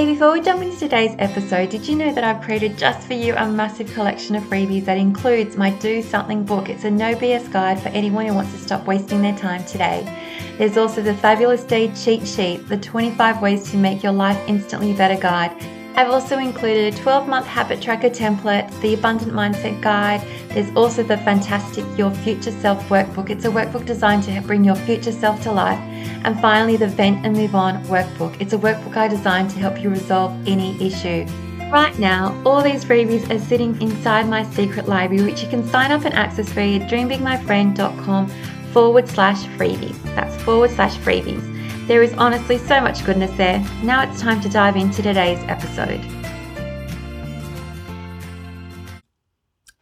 Hey, before we jump into today's episode, did you know that I've created just for you a massive collection of freebies that includes my Do Something book? It's a no BS guide for anyone who wants to stop wasting their time today. There's also the Fabulous Day cheat sheet, the 25 ways to make your life instantly better guide I've also included a 12 month habit tracker template, the Abundant Mindset Guide. There's also the fantastic Your Future Self workbook. It's a workbook designed to bring your future self to life. And finally, the Vent and Move On workbook. It's a workbook I designed to help you resolve any issue. Right now, all these freebies are sitting inside my secret library, which you can sign up and access via dreambigmyfriend.com forward slash freebies. That's forward slash freebies. There is honestly so much goodness there. Now it's time to dive into today's episode.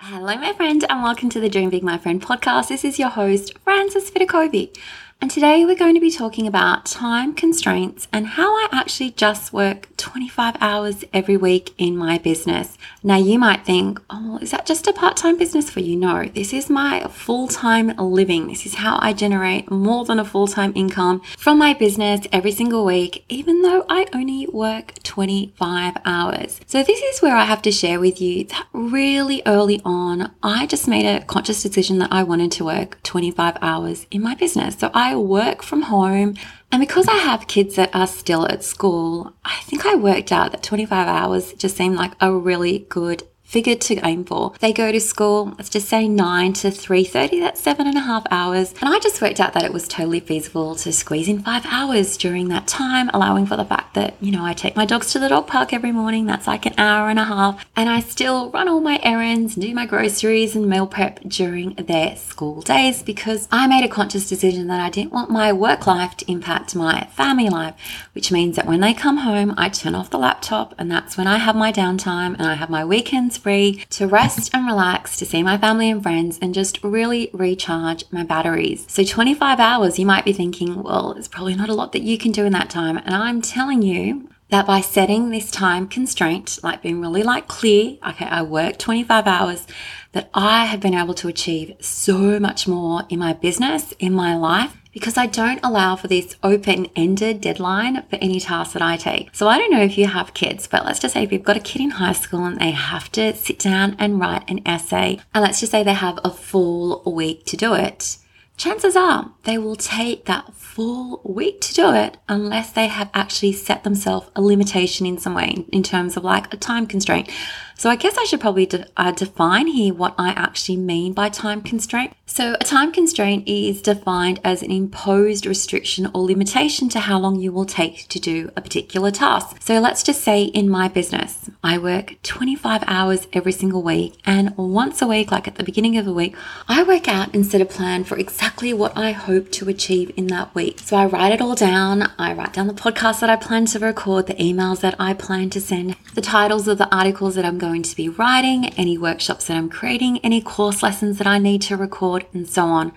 Hello, my friend, and welcome to the Dream Big My Friend podcast. This is your host, Frances Vidakovic. And today we're going to be talking about time constraints and how I actually just work 25 hours every week in my business. Now, you might think, oh, is that just a part time business for you? No, this is my full time living. This is how I generate more than a full time income from my business every single week, even though I only work 25 hours. So, this is where I have to share with you that really early on, I just made a conscious decision that I wanted to work 25 hours in my business. So, I I work from home. And because I have kids that are still at school, I think I worked out that 25 hours just seemed like a really good figure to aim for. They go to school, let's just say 9 to 3.30, that's seven and a half hours. And I just worked out that it was totally feasible to squeeze in five hours during that time, allowing for the fact that, you know, I take my dogs to the dog park every morning, that's like an hour and a half, and I still run all my errands, do my groceries and meal prep during their school days because I made a conscious decision that I didn't want my work life to impact my family life, which means that when they come home, I turn off the laptop and that's when I have my downtime and I have my weekends free to rest and relax, to see my family and friends, and just really recharge my batteries. So, 25 hours, you might be thinking, well, it's probably not a lot that you can do in that time. And I'm telling you, that by setting this time constraint, like being really like clear, okay, I work 25 hours, that I have been able to achieve so much more in my business, in my life, because I don't allow for this open ended deadline for any task that I take. So I don't know if you have kids, but let's just say if you've got a kid in high school and they have to sit down and write an essay, and let's just say they have a full week to do it chances are they will take that full week to do it unless they have actually set themselves a limitation in some way in terms of like a time constraint. So I guess I should probably de- uh, define here what I actually mean by time constraint. So a time constraint is defined as an imposed restriction or limitation to how long you will take to do a particular task. So let's just say in my business, I work 25 hours every single week and once a week, like at the beginning of the week, I work out and set a plan for exactly what I hope to achieve in that week. So I write it all down. I write down the podcast that I plan to record, the emails that I plan to send, the titles of the articles that I'm going going to be writing, any workshops that I'm creating, any course lessons that I need to record, and so on.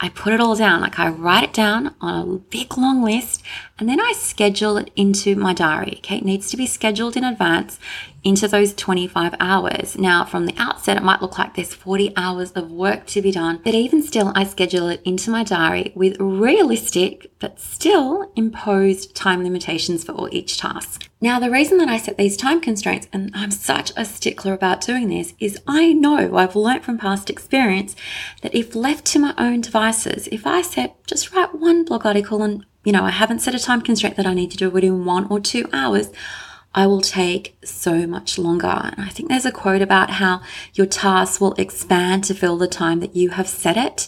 I put it all down, like I write it down on a big long list and then I schedule it into my diary. Okay, it needs to be scheduled in advance into those 25 hours. Now, from the outset, it might look like there's 40 hours of work to be done, but even still, I schedule it into my diary with realistic but still imposed time limitations for each task. Now, the reason that I set these time constraints, and I'm such a stickler about doing this, is I know I've learnt from past experience that if left to my own devices, if I set just write one blog article and you know, I haven't set a time constraint that I need to do it in one or two hours. I will take so much longer. And I think there's a quote about how your tasks will expand to fill the time that you have set it.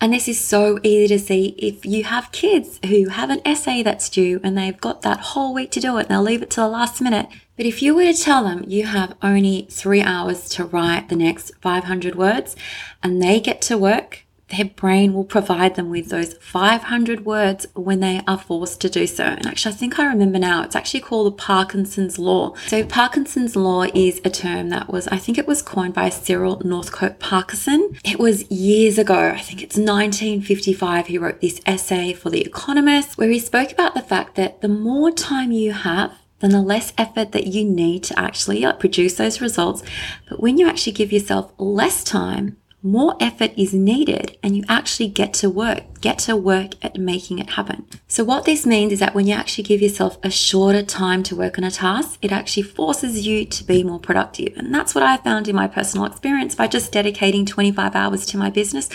And this is so easy to see if you have kids who have an essay that's due and they've got that whole week to do it and they'll leave it to the last minute. But if you were to tell them you have only three hours to write the next 500 words and they get to work their brain will provide them with those 500 words when they are forced to do so. And actually, I think I remember now, it's actually called the Parkinson's Law. So, Parkinson's Law is a term that was, I think it was coined by Cyril Northcote Parkinson. It was years ago, I think it's 1955, he wrote this essay for The Economist where he spoke about the fact that the more time you have, then the less effort that you need to actually produce those results. But when you actually give yourself less time, more effort is needed and you actually get to work, get to work at making it happen. So, what this means is that when you actually give yourself a shorter time to work on a task, it actually forces you to be more productive. And that's what I found in my personal experience by just dedicating 25 hours to my business.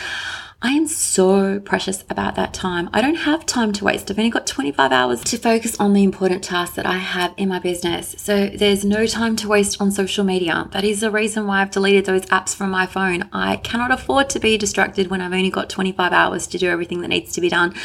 I am so precious about that time. I don't have time to waste. I've only got 25 hours to focus on the important tasks that I have in my business. So there's no time to waste on social media. That is the reason why I've deleted those apps from my phone. I cannot afford to be distracted when I've only got 25 hours to do everything that needs to be done.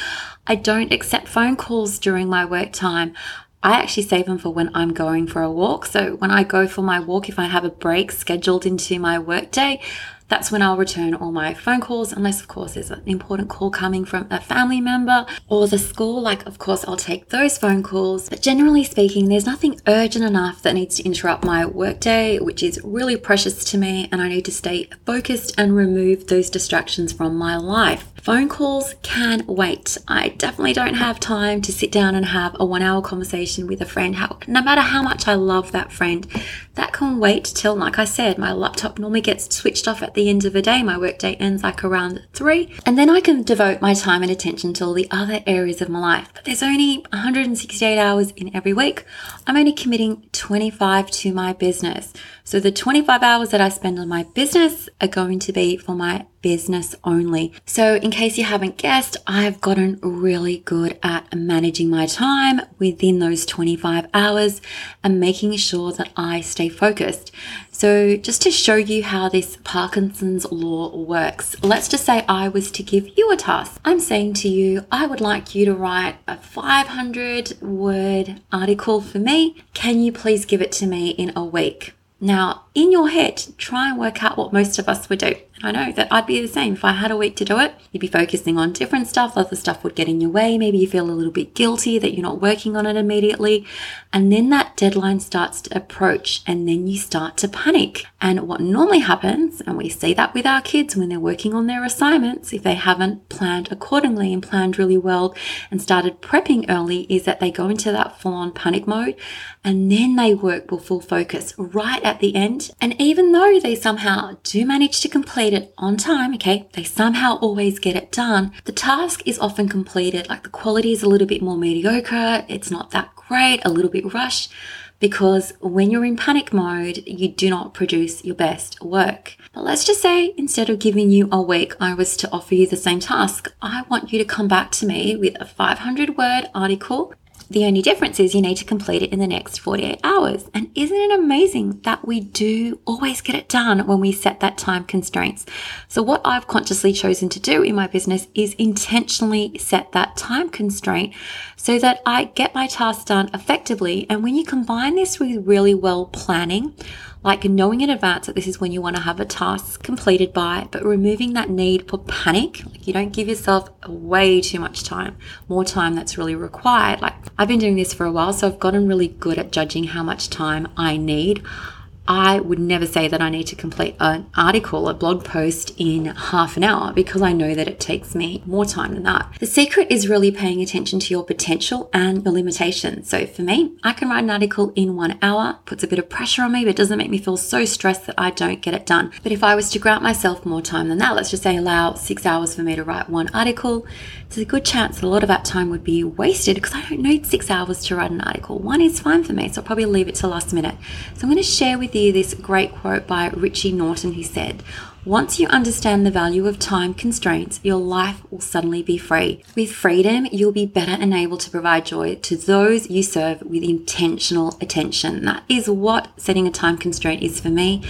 I don't accept phone calls during my work time. I actually save them for when I'm going for a walk. So when I go for my walk, if I have a break scheduled into my workday, that's when I'll return all my phone calls, unless, of course, there's an important call coming from a family member or the school. Like, of course, I'll take those phone calls. But generally speaking, there's nothing urgent enough that needs to interrupt my workday, which is really precious to me, and I need to stay focused and remove those distractions from my life. Phone calls can wait. I definitely don't have time to sit down and have a one hour conversation with a friend. How, no matter how much I love that friend, that can wait till, like I said, my laptop normally gets switched off at the end of the day. My workday ends like around three, and then I can devote my time and attention to all the other areas of my life. But there's only 168 hours in every week. I'm only committing 25 to my business. So the 25 hours that I spend on my business are going to be for my business only. So in case you haven't guessed, I've gotten really good at managing my time within those 25 hours and making sure that I stay focused. So just to show you how this Parkinson's law works, let's just say I was to give you a task. I'm saying to you, I would like you to write a 500 word article for me. Can you please give it to me in a week? Now, in your head, try and work out what most of us would do. I know that I'd be the same. If I had a week to do it, you'd be focusing on different stuff. Other stuff would get in your way. Maybe you feel a little bit guilty that you're not working on it immediately. And then that deadline starts to approach and then you start to panic. And what normally happens, and we see that with our kids when they're working on their assignments, if they haven't planned accordingly and planned really well and started prepping early, is that they go into that full on panic mode and then they work with full focus right at the end. And even though they somehow do manage to complete it on time, okay, they somehow always get it done, the task is often completed, like the quality is a little bit more mediocre, it's not that great, a little bit rushed, because when you're in panic mode, you do not produce your best work. But let's just say instead of giving you a week, I was to offer you the same task. I want you to come back to me with a 500 word article the only difference is you need to complete it in the next 48 hours. And isn't it amazing that we do always get it done when we set that time constraints? So, what I've consciously chosen to do in my business is intentionally set that time constraint so that I get my tasks done effectively. And when you combine this with really well planning, like knowing in advance that this is when you want to have a task completed by, but removing that need for panic. Like you don't give yourself way too much time, more time that's really required. Like I've been doing this for a while, so I've gotten really good at judging how much time I need. I would never say that I need to complete an article, a blog post in half an hour because I know that it takes me more time than that. The secret is really paying attention to your potential and your limitations. So for me, I can write an article in one hour, puts a bit of pressure on me, but doesn't make me feel so stressed that I don't get it done. But if I was to grant myself more time than that, let's just say allow six hours for me to write one article, there's a good chance a lot of that time would be wasted because I don't need six hours to write an article. One is fine for me, so I'll probably leave it to last minute. So I'm going to share with you this great quote by Richie Norton who said, once you understand the value of time constraints, your life will suddenly be free. With freedom, you'll be better enabled to provide joy to those you serve with intentional attention. That is what setting a time constraint is for me.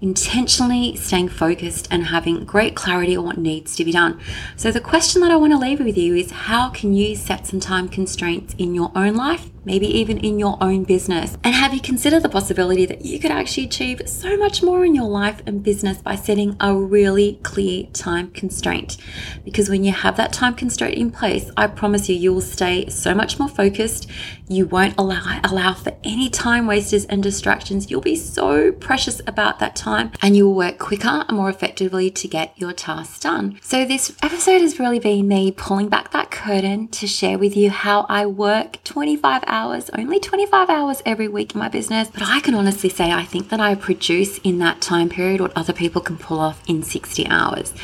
Intentionally staying focused and having great clarity on what needs to be done. So, the question that I want to leave with you is how can you set some time constraints in your own life maybe even in your own business? And have you considered the possibility that you could actually achieve so much more in your life and business by setting a really clear time constraint. Because when you have that time constraint in place, I promise you, you will stay so much more focused. You won't allow, allow for any time wasters and distractions. You'll be so precious about that time and you will work quicker and more effectively to get your tasks done. So, this episode has really been me pulling back that curtain to share with you how I work 25 hours, only 25 hours every week in my business. But I can honestly say I think that I produce in that time period what other people can pull off in 60 hours.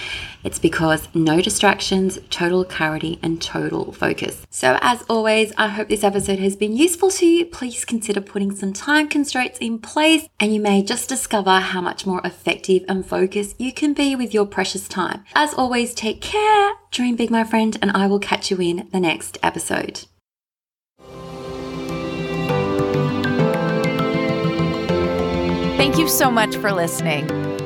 It's because no distractions, total clarity, and total focus. So, as always, I hope this episode has been useful to you. Please consider putting some time constraints in place, and you may just discover how much more effective and focused you can be with your precious time. As always, take care, dream big, my friend, and I will catch you in the next episode. Thank you so much for listening.